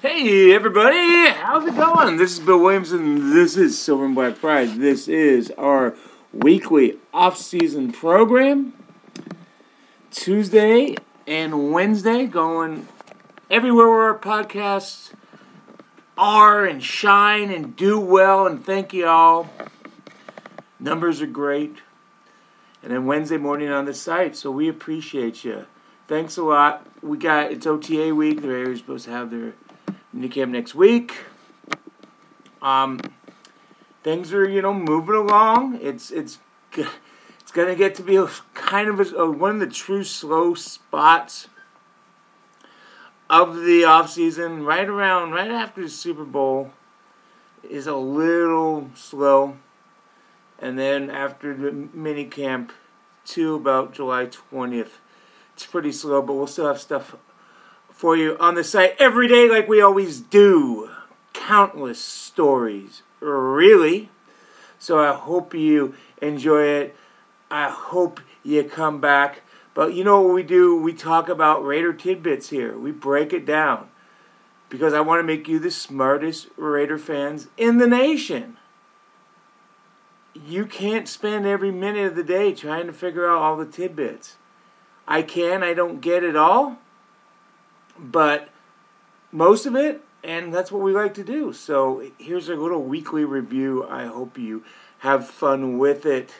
Hey everybody, how's it going? This is Bill Williamson. This is Silver and Black Pride. This is our weekly off-season program. Tuesday and Wednesday going everywhere where our podcasts are and shine and do well and thank you all. Numbers are great. And then Wednesday morning on the site, so we appreciate you. Thanks a lot. We got it's OTA week. They're supposed to have their minicamp next week. Um, things are you know moving along. It's it's it's gonna get to be a, kind of a, a, one of the true slow spots of the off season. Right around right after the Super Bowl is a little slow, and then after the mini camp to about July twentieth, it's pretty slow. But we'll still have stuff for you on the site every day, like we always do. Countless stories, really. So I hope you enjoy it. I hope you come back. But you know what we do? We talk about Raider tidbits here. We break it down because I want to make you the smartest Raider fans in the nation. You can't spend every minute of the day trying to figure out all the tidbits. I can, I don't get it all but most of it, and that's what we like to do. So here's a little weekly review. I hope you have fun with it.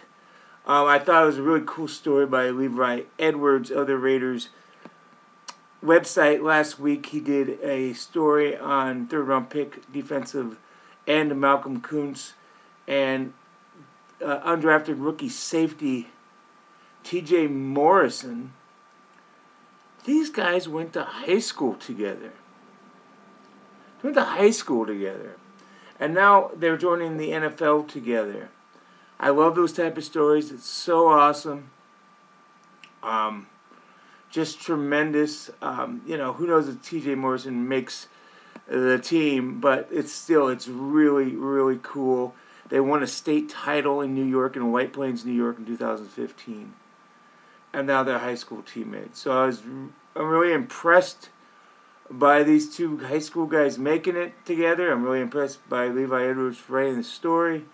Um, I thought it was a really cool story by Levi Edwards of the Raiders website last week. He did a story on third round pick defensive end Malcolm Koonce and uh, undrafted rookie safety TJ Morrison these guys went to high school together. They went to high school together. And now they're joining the NFL together. I love those type of stories. It's so awesome. Um, just tremendous. Um, you know, who knows if T.J. Morrison makes the team, but it's still it's really really cool. They won a state title in New York in White Plains, New York, in 2015 and now they're high school teammates. So I was I'm really impressed by these two high school guys making it together. I'm really impressed by Levi Edwards for writing the story.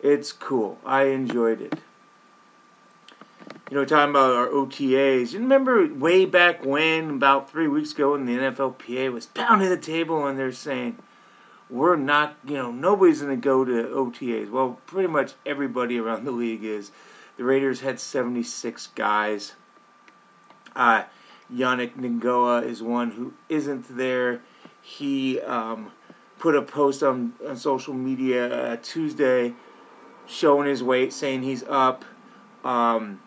It's cool. I enjoyed it. You know, talking about our OTAs. You remember way back when, about three weeks ago, when the NFLPA was pounding the table and they're saying, we're not, you know, nobody's going to go to OTAs. Well, pretty much everybody around the league is. The Raiders had 76 guys. Uh, Yannick Ngakoue is one who isn't there. He um, put a post on, on social media uh, Tuesday showing his weight, saying he's up, um,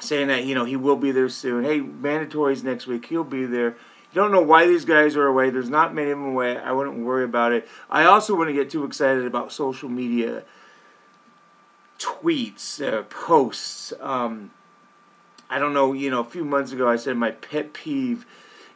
saying that you know he will be there soon. Hey, mandatories next week. He'll be there. You don't know why these guys are away. There's not many of them away. I wouldn't worry about it. I also wouldn't get too excited about social media tweets, uh, posts. Um, I don't know. You know, a few months ago, I said my pet peeve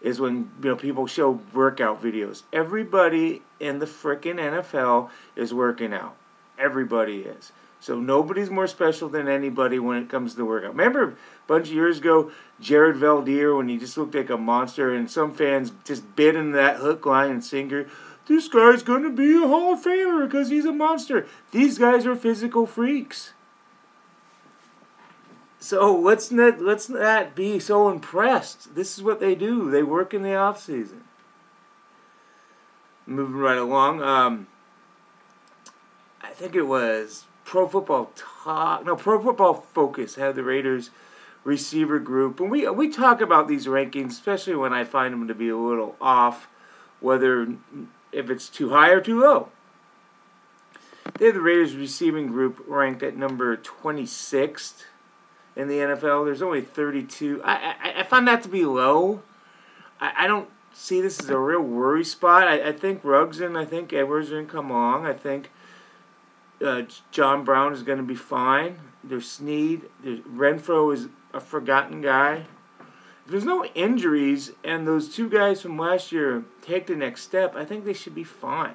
is when you know people show workout videos. Everybody in the frickin' NFL is working out. Everybody is. So nobody's more special than anybody when it comes to workout. Remember a bunch of years ago, Jared Veldheer when he just looked like a monster, and some fans just bit in that hook, line, and sinker this guy's going to be a Hall of Famer because he's a monster. These guys are physical freaks. So let's not let's not be so impressed. This is what they do. They work in the off season. Moving right along. Um, I think it was Pro Football Talk. No, Pro Football Focus had the Raiders receiver group, and we we talk about these rankings, especially when I find them to be a little off, whether if it's too high or too low. They have the Raiders receiving group ranked at number 26th in the NFL. There's only 32. I I, I find that to be low. I, I don't see this as a real worry spot. I, I think Ruggs and I think Edwards are going to come along. I think uh, John Brown is going to be fine. There's Snead. There's, Renfrow is a forgotten guy. There's no injuries and those two guys from last year take the next step, I think they should be fine.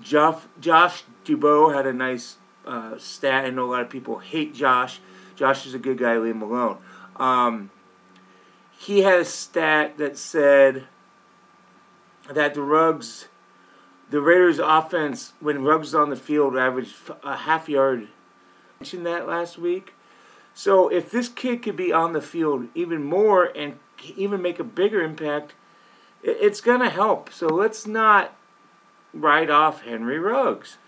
Josh, Josh Dubow had a nice uh, stat. I know a lot of people hate Josh. Josh is a good guy. Leave him alone. Um, he had a stat that said that the Ruggs, the Raiders' offense, when Ruggs was on the field, averaged a half yard. I Mentioned that last week. So if this kid could be on the field even more and even make a bigger impact, it's going to help. So let's not write off Henry Ruggs.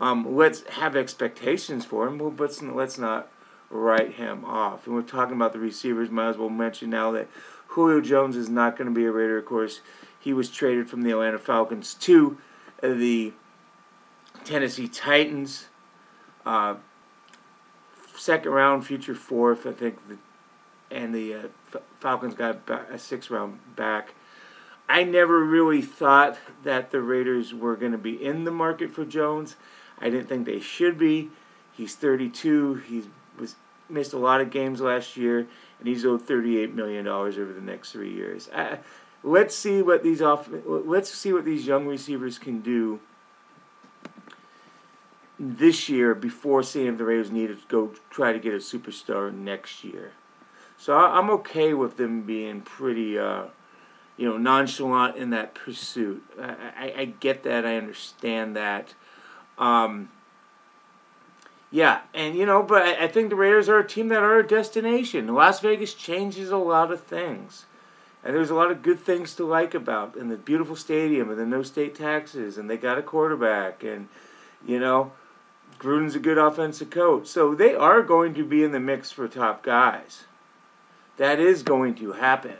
Um, let's have expectations for him, but let's, not write him off. And we're talking about the receivers. Might as well mention now that Julio Jones is not going to be a Raider. Of course, he was traded from the Atlanta Falcons to the Tennessee Titans. Uh, second round, future fourth, I think, the, and the uh, Falcons got a six round back. I never really thought that the Raiders were going to be in the market for Jones. I didn't think they should be. He's 32. He was missed a lot of games last year, and he's owed 38 million dollars over the next three years. I, let's see what these off. Let's see what these young receivers can do this year before seeing if the Raiders need to go try to get a superstar next year. So I'm okay with them being pretty, uh, you know, nonchalant in that pursuit. I, I, I get that. I understand that. Um, yeah, and you know, but I, I think the Raiders are a team that are a destination. Las Vegas changes a lot of things. And there's a lot of good things to like about and the beautiful stadium and the no state taxes and they got a quarterback and you know Gruden's a good offensive coach. So they are going to be in the mix for top guys. That is going to happen.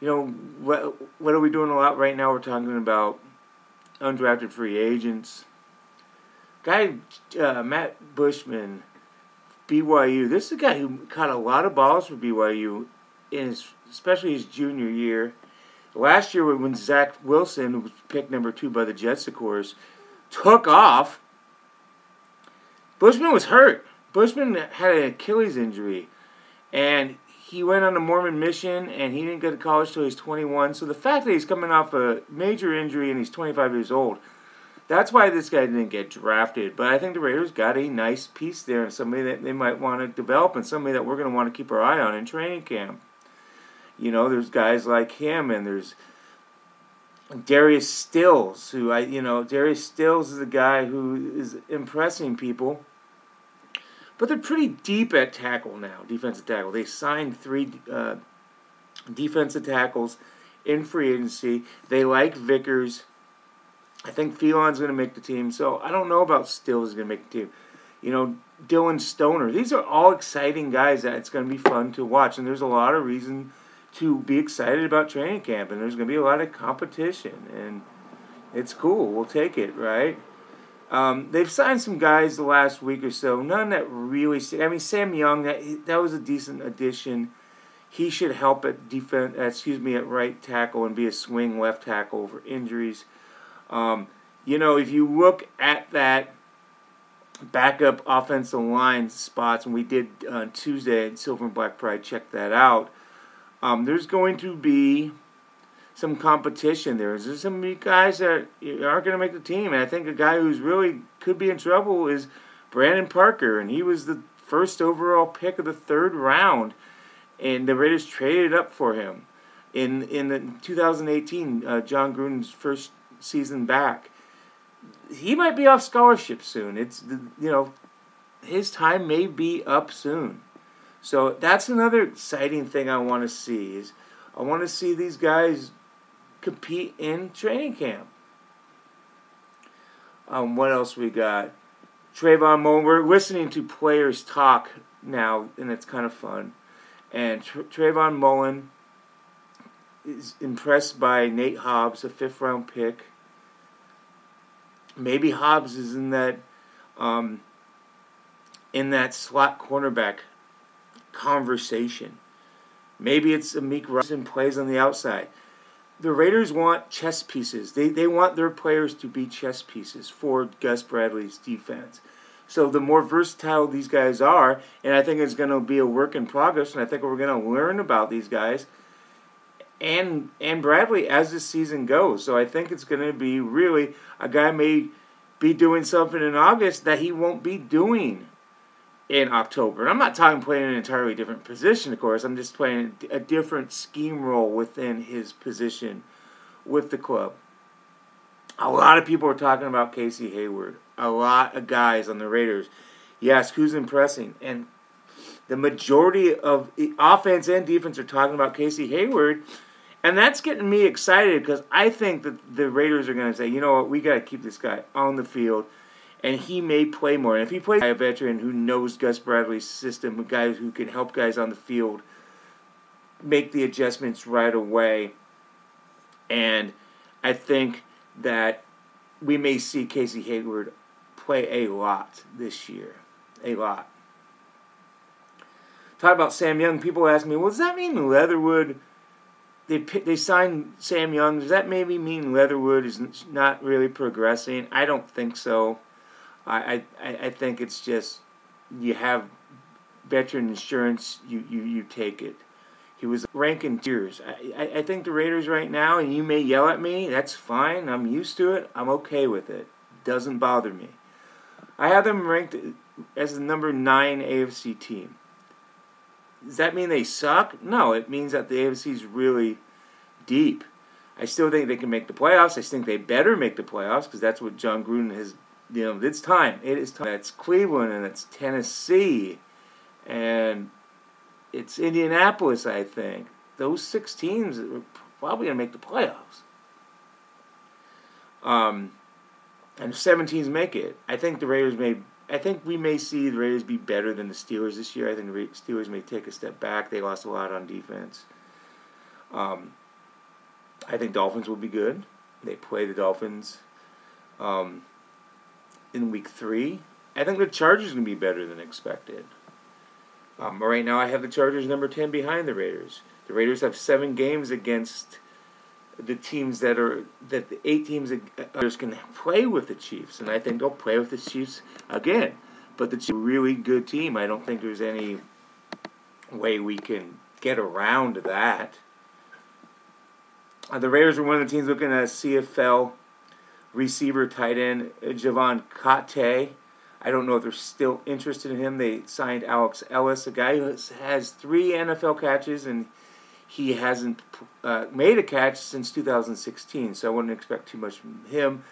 You know, what what are we doing a lot right now? We're talking about undrafted free agents. Guy uh, Matt Bushman, BYU. This is a guy who caught a lot of balls for BYU in his, especially his junior year. Last year, when Zach Wilson, was picked number two by the Jets, of course, took off, Bushman was hurt. Bushman had an Achilles injury, and he went on a Mormon mission, and he didn't go to college till he's 21. So the fact that he's coming off a major injury and he's 25 years old, that's why this guy didn't get drafted. But I think the Raiders got a nice piece there, and somebody that they might want to develop, and somebody that we're going to want to keep our eye on in training camp. You know, there's guys like him, and there's Darius Stills, who I, you know, Darius Stills is a guy who is impressing people. But they're pretty deep at tackle now, defensive tackle. They signed three uh, defensive tackles in free agency. They like Vickers. I think Philon's going to make the team. So I don't know about Stills going to make the team. You know, Dillon Stoner. These are all exciting guys that it's going to be fun to watch. And there's a lot of reason to be excited about training camp, and there's going to be a lot of competition, and it's cool. We'll take it, right? Um, they've signed some guys the last week or so. None that really. I mean, Sam Young. That that was a decent addition. He should help at defense. Uh, excuse me, at right tackle and be a swing left tackle for injuries. Um, you know, if you look at that backup offensive line spots, and we did uh, Tuesday at Silver and Black Pride, check that out um, there's going to be some competition there. There's some guys that aren't going to make the team, and I think a guy who's really could be in trouble is Brandon Parker, and he was the first overall pick of the third round, and the Raiders traded up for him in in the 2018 uh, Jon Gruden's first season back. He might be off scholarship soon. It's you know his time may be up soon. So that's another exciting thing I want to see is I want to see these guys compete in training camp. Um, what else we got? Trayvon Mullen. We're listening to players talk now, and it's kind of fun. And Tra- Trayvon Mullen is impressed by Nate Hobbs, a fifth round pick. Maybe Hobbs is in that um, in that slot cornerback conversation. Maybe it's a Amik Robertson plays on the outside. The Raiders want chess pieces. They, they want their players to be chess pieces for Gus Bradley's defense. So the more versatile these guys are, and I think it's going to be a work in progress, and I think we're going to learn about these guys and and Bradley as the season goes. So I think it's going to be really a guy may be doing something in August that he won't be doing in October. And I'm not talking playing an entirely different position, of course. I'm just playing a different scheme role within his position with the club. A lot of people are talking about Casey Hayward. A lot of guys on the Raiders. Yes, who's impressing? And the majority of offense and defense are talking about Casey Hayward. And that's getting me excited because I think that the Raiders are going to say, you know what, we got to keep this guy on the field and he may play more. And if he plays a veteran who knows Gus Bradley's system, a guy who can help guys on the field make the adjustments right away, and I think that we may see Casey Hayward play a lot this year, a lot. Talk about Sam Young. People ask me, well, does that mean Leatherwood? They they signed Sam Young. Does that maybe mean Leatherwood is not really progressing? I don't think so. I, I, I think it's just you have veteran insurance, you, you, you take it. He was ranking tiers. I, I, I think the Raiders right now, and you may yell at me, that's fine. I'm used to it. I'm okay with it. Doesn't bother me. I have them ranked as the number nine AFC team. Does that mean they suck? No, it means that the AFC is really deep. I still think they can make the playoffs. I think they better make the playoffs because that's what Jon Gruden has you know, it's time. It is time. It's Cleveland and it's Tennessee and it's Indianapolis, I think. Those six teams are probably going to make the playoffs. Um, and seven teams make it, I think the Raiders may. I think we may see the Raiders be better than the Steelers this year. I think the Steelers may take a step back. They lost a lot on defense. Um, I think Dolphins will be good. They play the Dolphins. Um, in week three. I think the Chargers going to be better than expected. Um, right now, I have the Chargers number 10 behind the Raiders. The Raiders have seven games against the teams that are that the eight teams others can play with the Chiefs, and I think they'll play with the Chiefs again. But the Chiefs a really good team. I don't think there's any way we can get around that. Uh, the Raiders are one of the teams looking at CFL receiver tight end Javan Kate. I don't know if they're still interested in him. They signed Alex Ellis, a guy who has three NFL catches, and he hasn't uh, made a catch since 2016, so I wouldn't expect too much from him.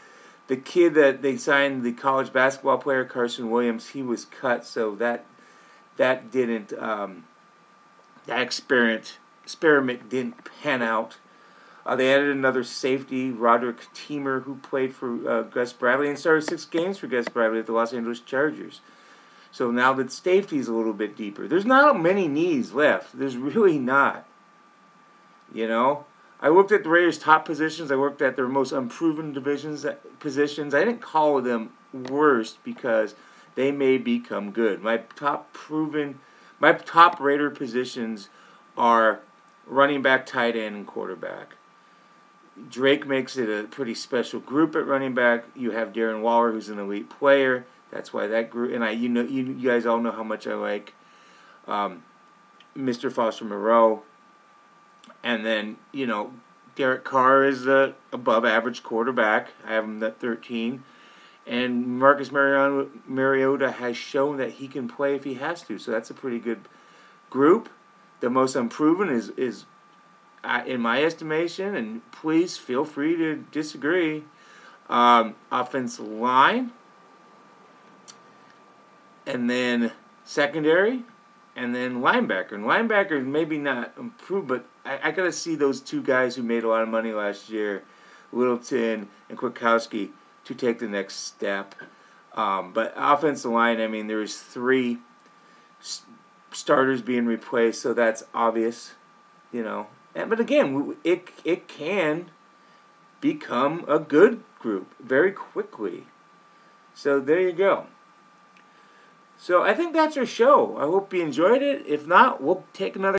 The kid that they signed, the college basketball player Carson Williams, he was cut, so that that didn't um, that experiment experiment didn't pan out. Uh, they added another safety, Roderick Teamer, who played for uh, Gus Bradley and started six games for Gus Bradley at the Los Angeles Chargers. So now that safety's a little bit deeper. There's not many knees left. There's really not. You know, I looked at the Raiders' top positions. I looked at their most unproven divisions uh, positions. I didn't call them worst because they may become good. My top proven, my top Raider positions are running back, tight end, and quarterback. Drake makes it a pretty special group at running back. You have Darren Waller, who's an elite player. That's why that group, and I, you know, you, you guys all know how much I like um, Mr. Foster Moreau. And then, you know, Derek Carr is a above average quarterback. I have him at 13. And Marcus Mariota has shown that he can play if he has to. So that's a pretty good group. The most unproven is, is in my estimation, and please feel free to disagree, um, offensive line, and then secondary, and then linebacker. And linebacker maybe not improved, but I, I got to see those two guys who made a lot of money last year, Littleton and Kwiatkowski, to take the next step. Um, but offensive line, I mean, there's three starters being replaced, so that's obvious, you know. Eh, but again, it it can become a good group very quickly. So there you go. So I think that's our show. I hope you enjoyed it. If not, we'll take another.